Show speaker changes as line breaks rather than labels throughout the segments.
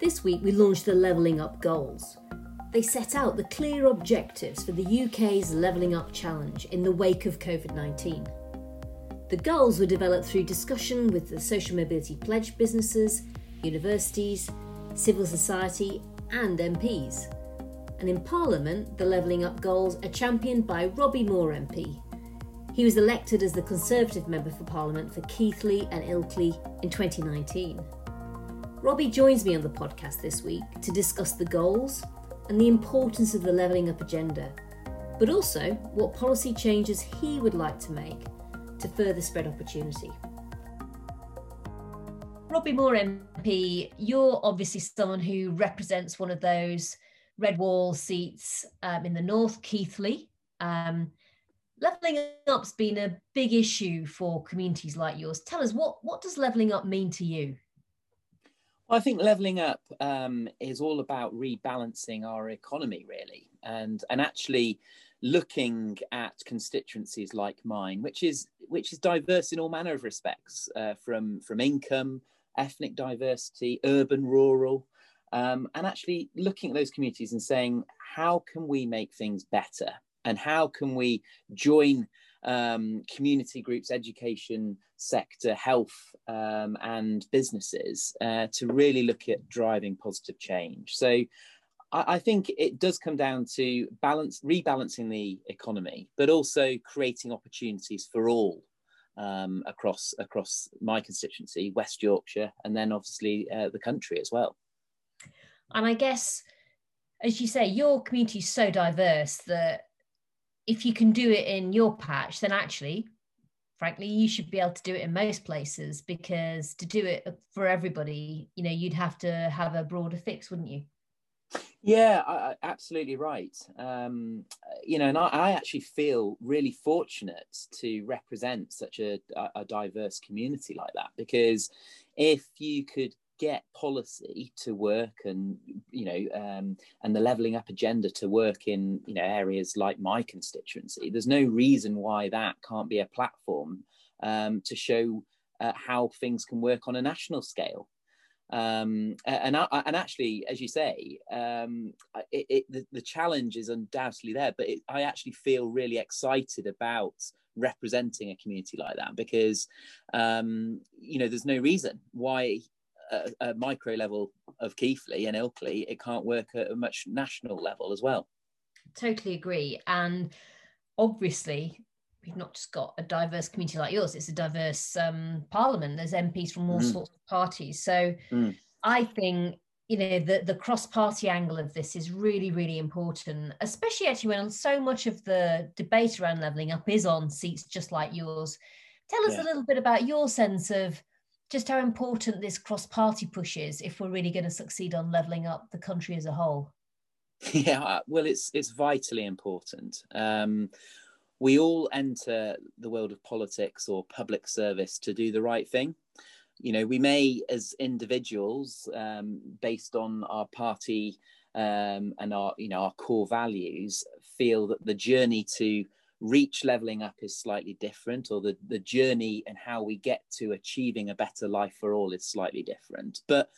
This week we launched the Levelling Up Goals. They set out the clear objectives for the UK's Levelling Up Challenge in the wake of COVID 19. The goals were developed through discussion with the Social Mobility Pledge businesses, universities, civil society, and MPs. And in Parliament, the Levelling Up goals are championed by Robbie Moore MP. He was elected as the Conservative Member for Parliament for Keighley and Ilkley in 2019. Robbie joins me on the podcast this week to discuss the goals and the importance of the Levelling Up agenda, but also what policy changes he would like to make to further spread opportunity. Robbie Moore MP, you're obviously someone who represents one of those red wall seats um, in the north, Keighley. Um, levelling up's been a big issue for communities like yours. Tell us what what does levelling up mean to you?
I think levelling up um, is all about rebalancing our economy, really, and and actually looking at constituencies like mine, which is which is diverse in all manner of respects, uh, from from income, ethnic diversity, urban, rural, um, and actually looking at those communities and saying, how can we make things better? And how can we join um, community groups, education sector, health, um, and businesses uh, to really look at driving positive change? So I, I think it does come down to balance, rebalancing the economy, but also creating opportunities for all um, across across my constituency, West Yorkshire, and then obviously uh, the country as well.
And I guess, as you say, your community is so diverse that if you can do it in your patch, then actually, frankly, you should be able to do it in most places because to do it for everybody, you know, you'd have to have a broader fix, wouldn't you?
Yeah, I, absolutely right. Um, you know, and I, I, actually feel really fortunate to represent such a, a diverse community like that because if you could get policy to work and you know um, and the leveling up agenda to work in you know areas like my constituency there's no reason why that can't be a platform um, to show uh, how things can work on a national scale. Um, and and actually as you say um, it, it, the, the, challenge is undoubtedly there but it, i actually feel really excited about representing a community like that because um, you know there's no reason why a, a micro level of Keighley and Ilkley, it can't work at a much national level as well.
Totally agree. And obviously, we've not just got a diverse community like yours, it's a diverse um, parliament. There's MPs from all mm. sorts of parties. So mm. I think you know the the cross party angle of this is really really important especially actually when so much of the debate around leveling up is on seats just like yours tell us yeah. a little bit about your sense of just how important this cross party push is if we're really going to succeed on levelling up the country as a whole.
Yeah, uh, well, it's it's vitally important. Um, we all enter the world of politics or public service to do the right thing. You know, we may, as individuals, um, based on our party um, and our, you know, our core values, feel that the journey to reach leveling up is slightly different or the, the journey and how we get to achieving a better life for all is slightly different. But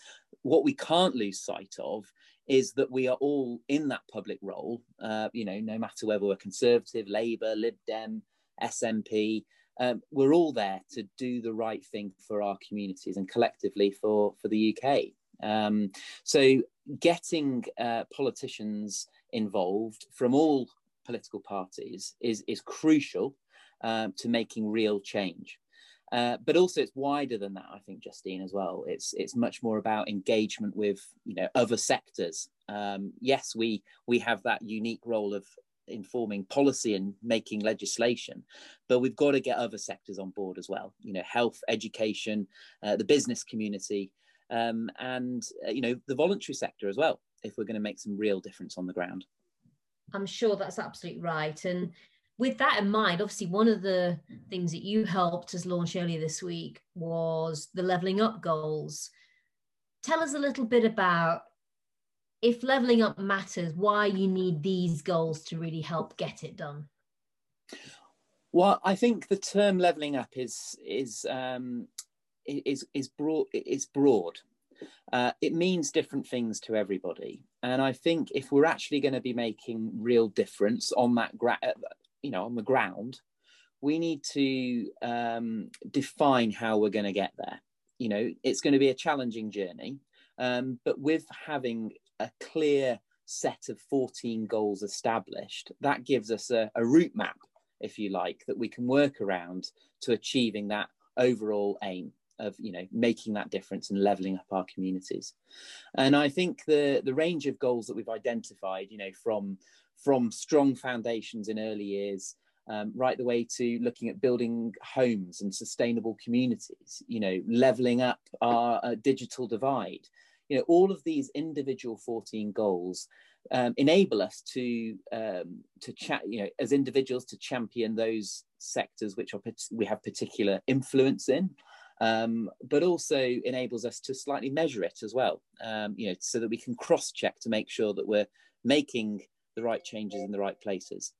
what we can't lose sight of is that we are all in that public role uh, you know no matter whether we're conservative labour lib dem snp um, we're all there to do the right thing for our communities and collectively for for the uk um, so getting uh, politicians involved from all political parties is, is crucial um, to making real change. Uh, but also it's wider than that, I think, Justine, as well. It's it's much more about engagement with you know other sectors. Um, yes, we we have that unique role of informing policy and making legislation, but we've got to get other sectors on board as well. You know, health, education, uh, the business community, um, and uh, you know the voluntary sector as well. If we're going to make some real difference on the ground.
I'm sure that's absolutely right. And with that in mind, obviously, one of the things that you helped us launch earlier this week was the leveling up goals. Tell us a little bit about if leveling up matters, why you need these goals to really help get it done.
Well, I think the term leveling up is is um, is is broad. Is broad. Uh, it means different things to everybody. And I think if we're actually going to be making real difference on that, gra- uh, you know, on the ground, we need to um, define how we're going to get there. You know, it's going to be a challenging journey, um, but with having a clear set of 14 goals established, that gives us a, a route map, if you like, that we can work around to achieving that overall aim of you know making that difference and leveling up our communities. And i think the the range of goals that we've identified you know from from strong foundations in early years um, right the way to looking at building homes and sustainable communities you know leveling up our uh, digital divide you know all of these individual 14 goals um, enable us to um, to chat you know as individuals to champion those sectors which are we have particular influence in um, but also enables us to slightly measure it as well, um, you know, so that we can cross check to make sure that we're making the right changes in the right places.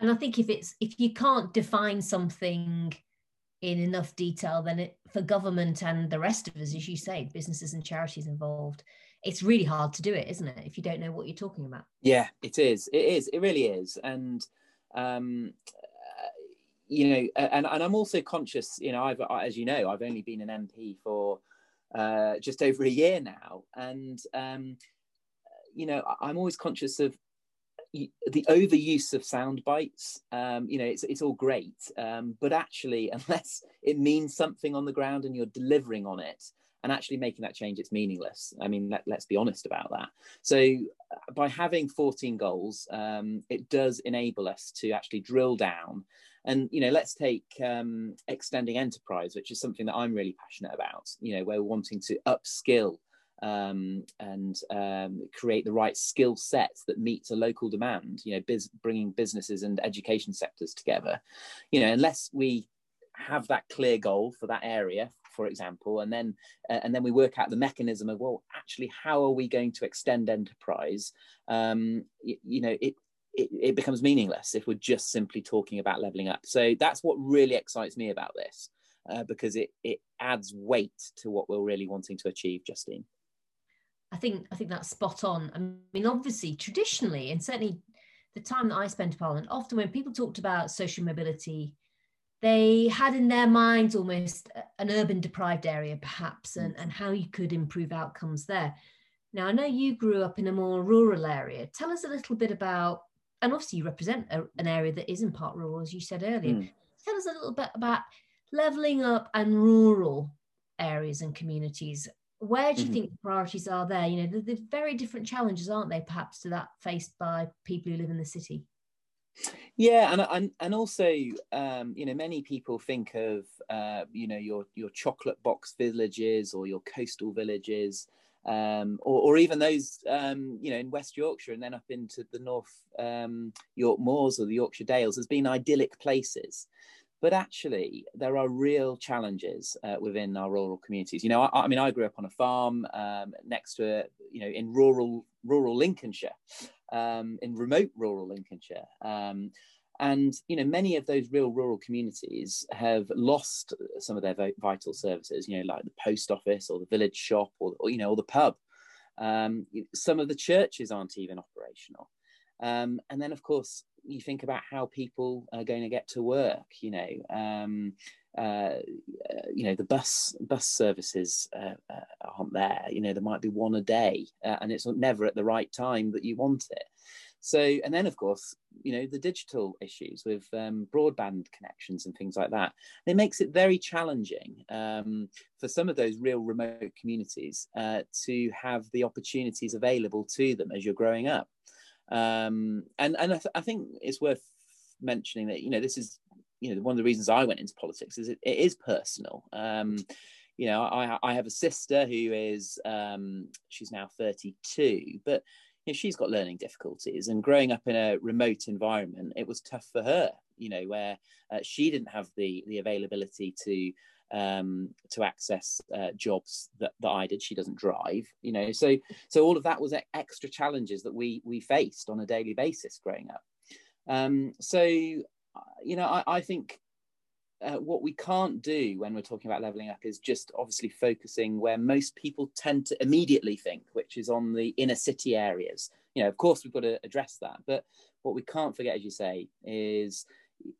And I think if it's if you can't define something in enough detail, then it for government and the rest of us, as you say, businesses and charities involved, it's really hard to do it, isn't it? If you don't know what you're talking about.
Yeah, it is. It is. It really is. And um, you know, and, and I'm also conscious, you know, I've, as you know, I've only been an MP for uh, just over a year now. And, um, you know, I'm always conscious of the overuse of sound bites. Um, you know, it's, it's all great, um, but actually, unless it means something on the ground and you're delivering on it, and actually making that change, it's meaningless. I mean, let, us be honest about that. So, uh, by having 14 goals, um, it does enable us to actually drill down and you know, let's take um, extending enterprise, which is something that I'm really passionate about. You know, where we're wanting to upskill um, and um, create the right skill sets that meets a local demand. You know, biz- bringing businesses and education sectors together. You know, unless we have that clear goal for that area for example and then uh, and then we work out the mechanism of well actually how are we going to extend enterprise um, you know it it, it becomes meaningless if we're just simply talking about leveling up. So that's what really excites me about this, uh, because it it adds weight to what we're really wanting to achieve, Justine.
I think I think that's spot on. I mean, obviously, traditionally, and certainly the time that I spent in Parliament, often when people talked about social mobility, they had in their minds almost an urban deprived area, perhaps, and, and how you could improve outcomes there. Now, I know you grew up in a more rural area. Tell us a little bit about and obviously you represent a, an area that is in part rural, as you said earlier. Mm. Tell us a little bit about levelling up and rural areas and communities. Where do you mm think the priorities are there? You know, the, the very different challenges, aren't they, perhaps to that faced by people who live in the city?
Yeah, and and and also, um, you know, many people think of, uh, you know, your your chocolate box villages or your coastal villages um, or, or, even those um, you know in West Yorkshire and then up into the North um, York Moors or the Yorkshire Dales has been idyllic places. But actually, there are real challenges uh, within our rural communities. You know, I, I, mean, I grew up on a farm um, next to, you know, in rural rural Lincolnshire, um, in remote rural Lincolnshire. And you know many of those real rural communities have lost some of their vital services you know like the post office or the village shop or, or you know or the pub. Um, some of the churches aren't even operational. Um, and then of course you think about how people are going to get to work you know um, uh, you know the bus bus services uh, uh, aren't there. You know there might be one a day uh, and it's never at the right time that you want it so, and then of course, you know, the digital issues with um, broadband connections and things like that. It makes it very challenging um, for some of those real remote communities uh, to have the opportunities available to them as you're growing up. Um, and and I, th- I, think it's worth mentioning that you know this is you know one of the reasons I went into politics is it, it is personal. Um, you know, I, I have a sister who is um, she's now 32, but know, she's got learning difficulties and growing up in a remote environment it was tough for her you know where uh, she didn't have the the availability to um, to access uh, jobs that, that I did. She doesn't drive, you know. So so all of that was extra challenges that we we faced on a daily basis growing up. Um, so you know, I, I think uh, what we can't do when we're talking about leveling up is just obviously focusing where most people tend to immediately think, which is on the inner city areas. You know, of course, we've got to address that, but what we can't forget, as you say, is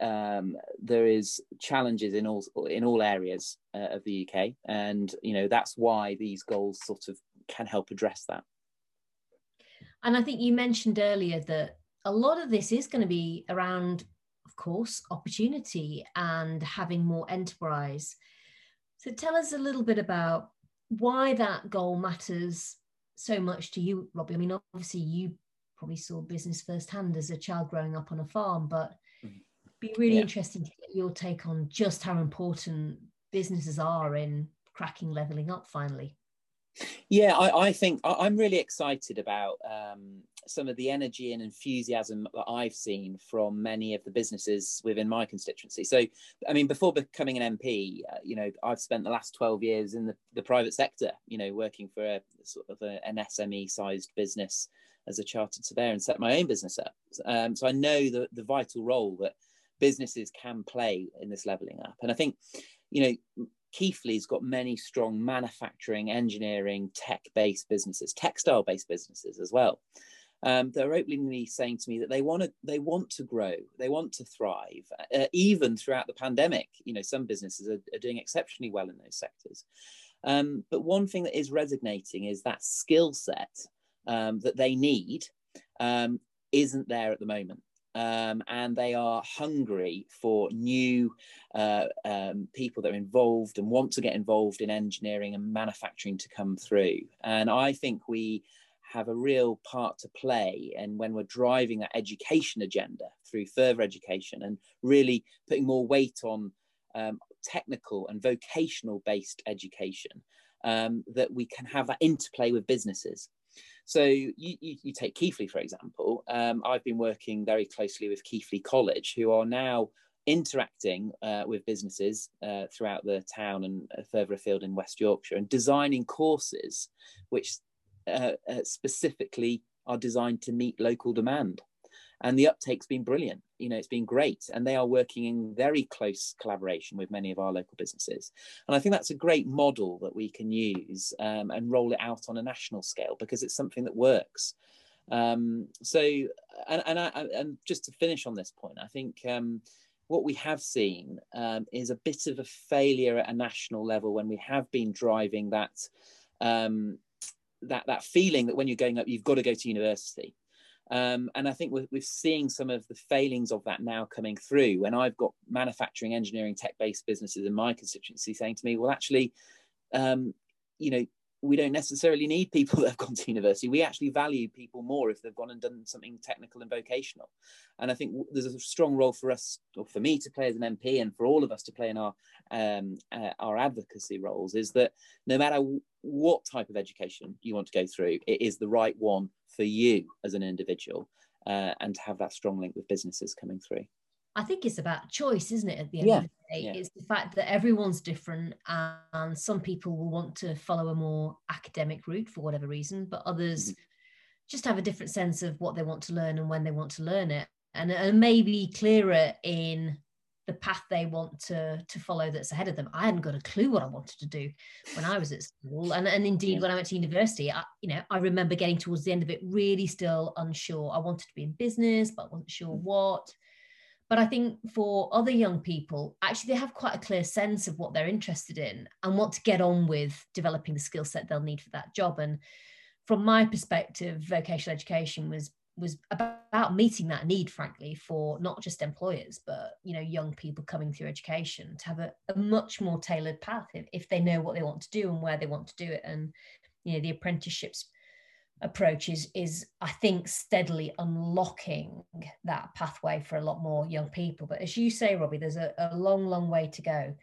um, there is challenges in all in all areas uh, of the UK, and you know that's why these goals sort of can help address that.
And I think you mentioned earlier that a lot of this is going to be around course, opportunity and having more enterprise. So tell us a little bit about why that goal matters so much to you, Robbie. I mean, obviously, you probably saw business firsthand as a child growing up on a farm, but mm-hmm. be really yeah. interesting to get your take on just how important businesses are in cracking leveling up finally.
Yeah, I, I think I, am really excited about um, some of the energy and enthusiasm that I've seen from many of the businesses within my constituency. So, I mean, before becoming an MP, uh, you know, I've spent the last 12 years in the, the private sector, you know, working for a sort of a, an SME sized business as a chartered surveyor and set my own business up. Um, so I know the, the vital role that businesses can play in this leveling up. And I think, you know, Keighley's got many strong manufacturing, engineering, tech-based businesses, textile-based businesses as well. Um, they're openly saying to me that they want to they want to grow, they want to thrive, uh, even throughout the pandemic. You know, some businesses are, are doing exceptionally well in those sectors. Um, but one thing that is resonating is that skill set um, that they need um, isn't there at the moment um, and they are hungry for new uh, um, people that are involved and want to get involved in engineering and manufacturing to come through. And I think we have a real part to play and when we're driving that education agenda through further education and really putting more weight on um, technical and vocational based education um, that we can have that interplay with businesses so you, you, you take Keighley, for example. Um, I've been working very closely with Keighley College, who are now interacting uh, with businesses uh, throughout the town and uh, further afield in West Yorkshire and designing courses which uh, uh, specifically are designed to meet local demand and the uptake's been brilliant. You know it's been great. And they are working in very close collaboration with many of our local businesses. And i think that's a great model that we can use um, and roll it out on a national scale because it's something that works. Um, so and and, I, and just to finish on this point i think um, what we have seen um, is a bit of a failure at a national level when we have been driving that um, that that feeling that when you're going up you've got to go to university um, and I think we're, we're seeing some of the failings of that now coming through. When I've got manufacturing, engineering, tech-based businesses in my constituency saying to me, "Well, actually, um, you know, we don't necessarily need people that have gone to university. We actually value people more if they've gone and done something technical and vocational. And I think there's a strong role for us, or for me to play as an MP, and for all of us to play in our um, uh, our advocacy roles. Is that no matter what type of education you want to go through, it is the right one for you as an individual uh, and to have that strong link with businesses coming through.
I think it's about choice, isn't it? At the end yeah. of the day, yeah. it's the fact that everyone's different, and some people will want to follow a more academic route for whatever reason, but others mm-hmm. just have a different sense of what they want to learn and when they want to learn it, and, and maybe clearer in the path they want to to follow that's ahead of them. I hadn't got a clue what I wanted to do when I was at school, and and indeed yeah. when I went to university, I, you know, I remember getting towards the end of it really still unsure. I wanted to be in business, but I wasn't sure mm. what. But I think for other young people, actually, they have quite a clear sense of what they're interested in and want to get on with developing the skill set they'll need for that job. And from my perspective, vocational education was was about meeting that need frankly for not just employers but you know young people coming through education to have a, a, much more tailored path if, if they know what they want to do and where they want to do it and you know the apprenticeships approach is is i think steadily unlocking that pathway for a lot more young people. But as you say robbie there's a, a long long way to go.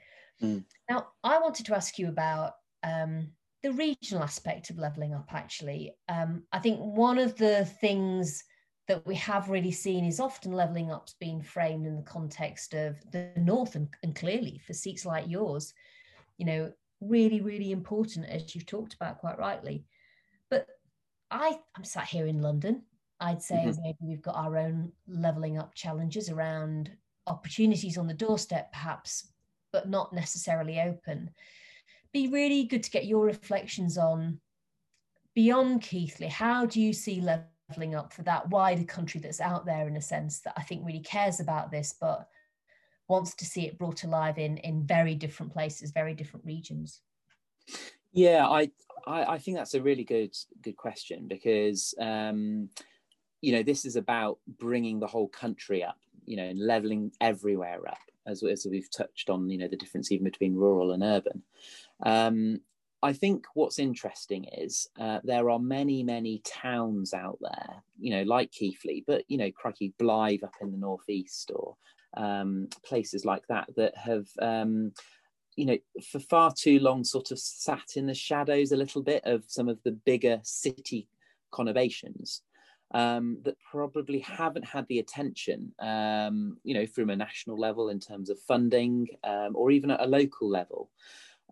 Mm. now i wanted to ask you about um, the regional aspect of leveling up actually. Um, i think one of the things that we have really seen is often leveling up's been framed in the context of the north and, and clearly for seats like yours you know really really important as you've talked about quite rightly i i'm sat here in london i'd say mm-hmm. maybe we've got our own leveling up challenges around opportunities on the doorstep perhaps but not necessarily open. Be really good to get your reflections on beyond Keighley. How do you see levelling up for that wider country that's out there in a sense that I think really cares about this, but wants to see it brought alive in in very different places, very different regions?
Yeah, I I, I think that's a really good good question because um, you know this is about bringing the whole country up, you know, and leveling everywhere up, as, as we've touched on, you know, the difference even between rural and urban. Um, I think what's interesting is uh, there are many, many towns out there, you know, like Keighley, but you know, crikey, Blyth up in the northeast, or um, places like that that have um, you know, for far too long, sort of sat in the shadows a little bit of some of the bigger city conurbations um, that probably haven't had the attention, um, you know, from a national level in terms of funding um, or even at a local level.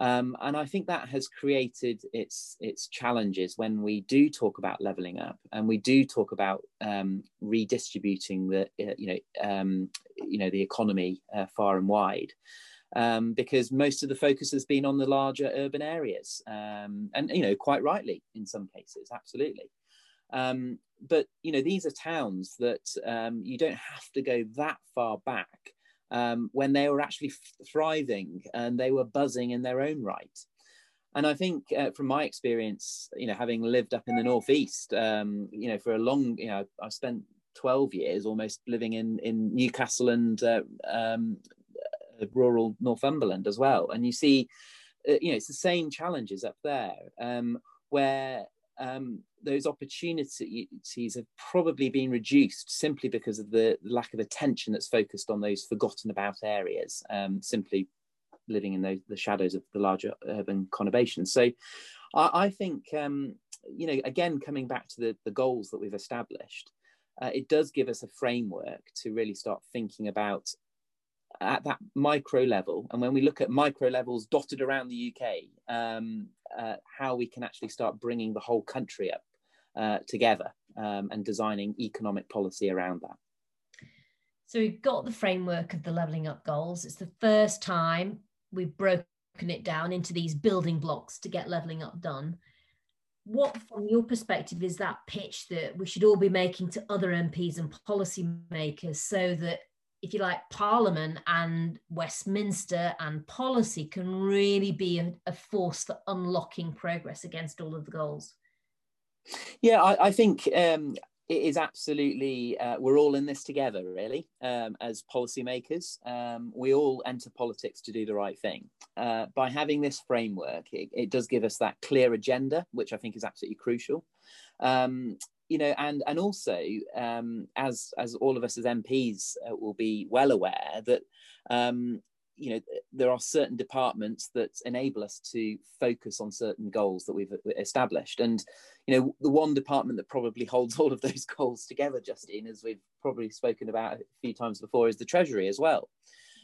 Um, and I think that has created its its challenges when we do talk about leveling up and we do talk about um, redistributing the uh, you know um, you know the economy uh, far and wide um, because most of the focus has been on the larger urban areas, um, and you know, quite rightly in some cases, absolutely. Um, but you know, these are towns that um, you don't have to go that far back um, when they were actually thriving and they were buzzing in their own right. And I think, uh, from my experience, you know, having lived up in the northeast, um, you know, for a long, you know, I spent 12 years almost living in in Newcastle and uh, um, rural Northumberland as well. And you see, uh, you know, it's the same challenges up there um, where um, those opportunities have probably been reduced simply because of the lack of attention that's focused on those forgotten about areas, um, simply living in those, the shadows of the larger urban conurbations. So I, I think, um, you know, again, coming back to the, the goals that we've established, uh, it does give us a framework to really start thinking about at that micro level, and when we look at micro levels dotted around the UK, um, uh, how we can actually start bringing the whole country up uh, together um, and designing economic policy around that.
So we've got the framework of the levelling up goals. It's the first time we've broken it down into these building blocks to get levelling up done. What, from your perspective, is that pitch that we should all be making to other MPs and policymakers so that if you like, Parliament and Westminster and policy can really be a, a force for unlocking progress against all of the goals.
Yeah, I, I think um, it is absolutely, uh, we're all in this together, really, um, as policymakers. Um, we all enter politics to do the right thing. Uh, by having this framework, it, it, does give us that clear agenda, which I think is absolutely crucial. Um, you know, and and also um, as as all of us as MPs uh, will be well aware that um, you know there are certain departments that enable us to focus on certain goals that we've established and you know the one department that probably holds all of those goals together justine as we've probably spoken about a few times before is the treasury as well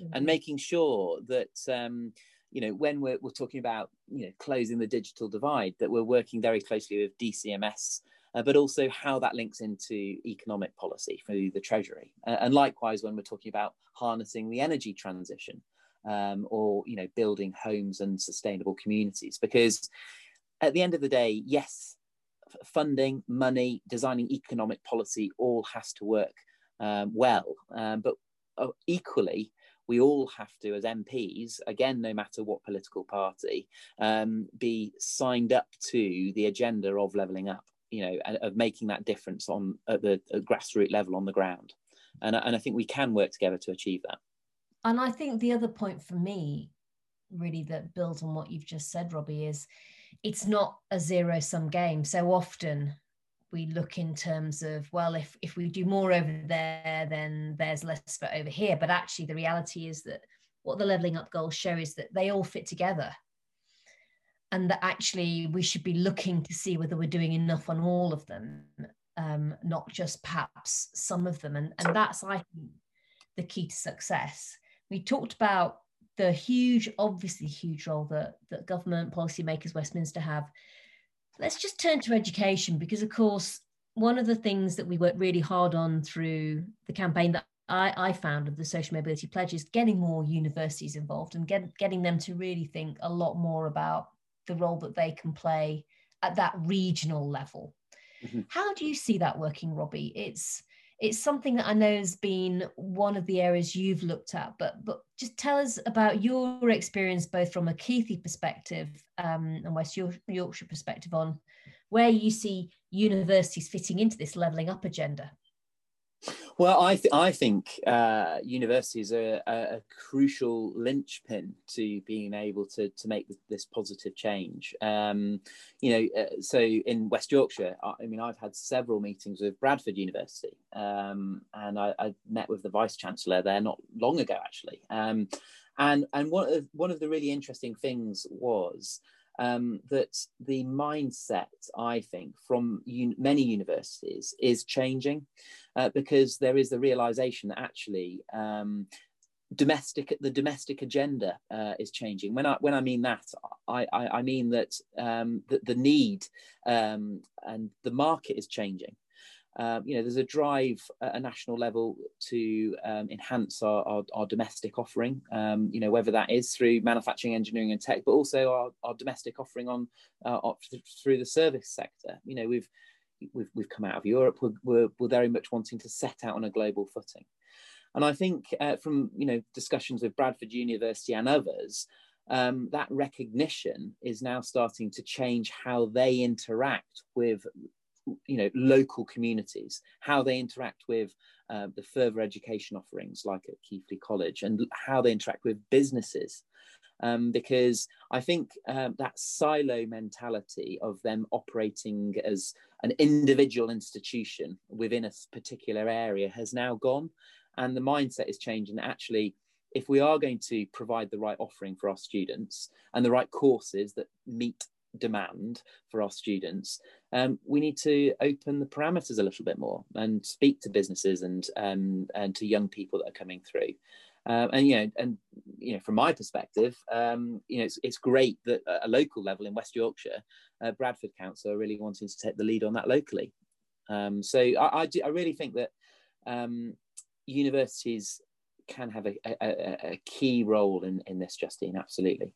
mm-hmm. and making sure that um, you know when we're, we're talking about you know closing the digital divide that we're working very closely with dcms uh, but also how that links into economic policy through the Treasury. Uh, and likewise, when we're talking about harnessing the energy transition um, or you know building homes and sustainable communities, because at the end of the day, yes, funding, money, designing economic policy all has to work um, well, um, but uh, equally we all have to, as MPs, again, no matter what political party, um, be signed up to the agenda of levelling up you know, of making that difference on at the at grassroots level on the ground. And, and I think we can work together to achieve that.
And I think the other point for me, really, that builds on what you've just said, Robbie, is it's not a zero sum game. So often we look in terms of well if if we do more over there then there's less for over here but actually the reality is that what the leveling up goals show is that they all fit together and that actually we should be looking to see whether we're doing enough on all of them, um, not just perhaps some of them. And, and that's, I think, the key to success. We talked about the huge, obviously huge role that, that government policymakers, Westminster have. Let's just turn to education because, of course, one of the things that we worked really hard on through the campaign that I, I found of the social mobility pledge is getting more universities involved and get, getting them to really think a lot more about the role that they can play at that regional level. Mm-hmm. How do you see that working, Robbie? It's it's something that I know has been one of the areas you've looked at, but but just tell us about your experience, both from a Keighley perspective um, and West Yorkshire perspective, on where you see universities fitting into this levelling up agenda.
Well, I, th- I think uh, universities are a, a, crucial linchpin to being able to, to make this positive change. Um, you know, uh, so in West Yorkshire, I, I, mean, I've had several meetings with Bradford University, um, and I, I, met with the vice chancellor there not long ago, actually. Um, and and one of one of the really interesting things was um, that the mindset, I think, from un- many universities is changing uh, because there is the realization that actually um, domestic the domestic agenda uh, is changing. When I when I mean that, I I, I mean that um, the, the need um, and the market is changing. Um, you know, there's a drive at a national level to um, enhance our, our, our, domestic offering, um, you know, whether that is through manufacturing, engineering and tech, but also our, our domestic offering on uh, through the service sector. You know, we've, we've, we've come out of Europe, we're, we're, we're very much wanting to set out on a global footing. And I think uh, from, you know, discussions with Bradford University and others, um, that recognition is now starting to change how they interact with you know local communities how they interact with uh, the further education offerings like at Keighley College and how they interact with businesses. Um, because I think um, that silo mentality of them operating as an individual institution within a particular area has now gone. And the mindset is changing actually if we are going to provide the right offering for our students and the right courses that meet demand for our students, um, we need to open the parameters a little bit more and speak to businesses and um, and to young people that are coming through. Um, and you know, and you know, from my perspective, um, you know, it's, it's great that at a local level in West Yorkshire, uh, Bradford Council are really wanting to take the lead on that locally. Um, so I, I, do, I, really think that um, universities can have a, a, a, key role in, in this, Justine. Absolutely.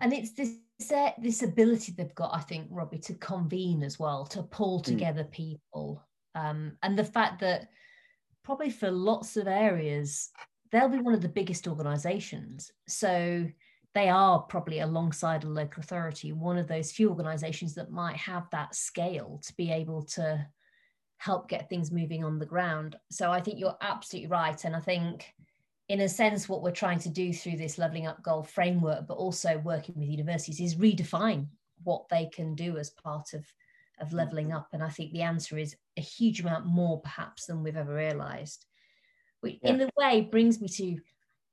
And it's this this ability they've got, I think, Robbie, to convene as well, to pull hmm. together mm. people, um, and the fact that probably for lots of areas they'll be one of the biggest organisations. So they are probably alongside a local authority one of those few organisations that might have that scale to be able to help get things moving on the ground. So I think you're absolutely right, and I think in a sense, what we're trying to do through this levelling up goal framework, but also working with universities, is redefine what they can do as part of, of levelling up. And I think the answer is a huge amount more, perhaps, than we've ever realised. Which, yeah. in a way, brings me to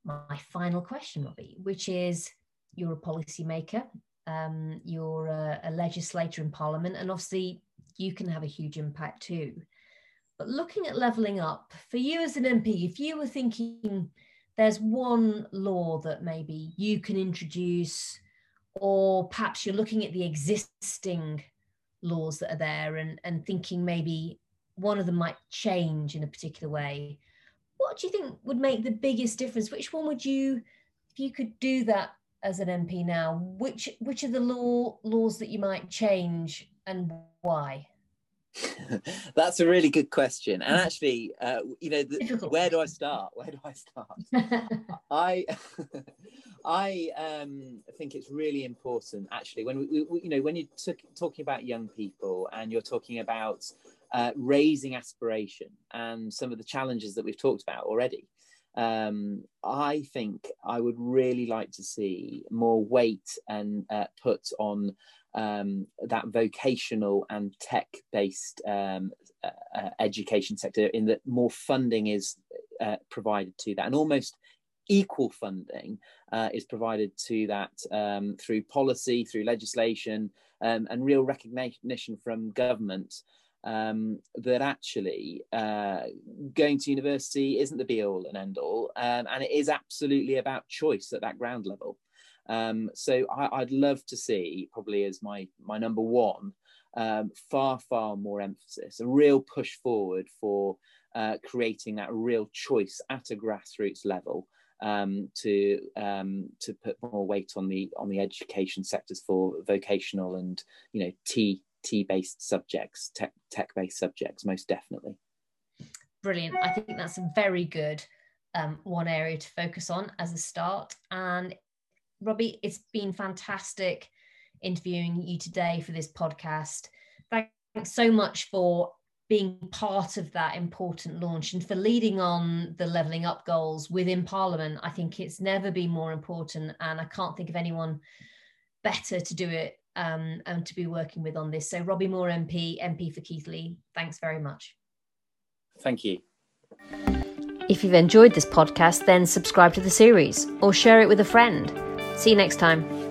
my final question, Robbie, which is you're a policymaker, um, you're a, a legislator in Parliament, and obviously you can have a huge impact too. But looking at levelling up, for you as an MP, if you were thinking there's one law that maybe you can introduce, or perhaps you're looking at the existing laws that are there and, and thinking maybe one of them might change in a particular way. What do you think would make the biggest difference? Which one would you, if you could do that as an MP now, which which are the law laws that you might change and why?
That's a really good question. And actually, uh, you know, the, where do I start? Where do I start? I, I um, think it's really important. Actually, when we, we you know, when you're t- talking about young people and you're talking about uh, raising aspiration and some of the challenges that we've talked about already. Um, I think I would really like to see more weight and uh, put on um, that vocational and tech based um, uh, uh, education sector, in that more funding is uh, provided to that, and almost equal funding uh, is provided to that um, through policy, through legislation, um, and real recognition from government. Um, that actually uh, going to university isn't the be all and end all, um, and it is absolutely about choice at that ground level. Um, so I, would love to see, probably as my my number one, um, far far more emphasis, a real push forward for uh, creating that real choice at a grassroots level um, to um, to put more weight on the on the education sectors for vocational and you know T T based subjects, tech tech based subjects, most definitely.
Brilliant. I think that's a very good um, one area to focus on as a start. And Robbie, it's been fantastic interviewing you today for this podcast. Thanks so much for being part of that important launch and for leading on the levelling up goals within Parliament. I think it's never been more important, and I can't think of anyone better to do it um, and to be working with on this. So, Robbie Moore MP, MP for Keighley, thanks very much.
Thank you.
If you've enjoyed this podcast, then subscribe to the series or share it with a friend. See you next time.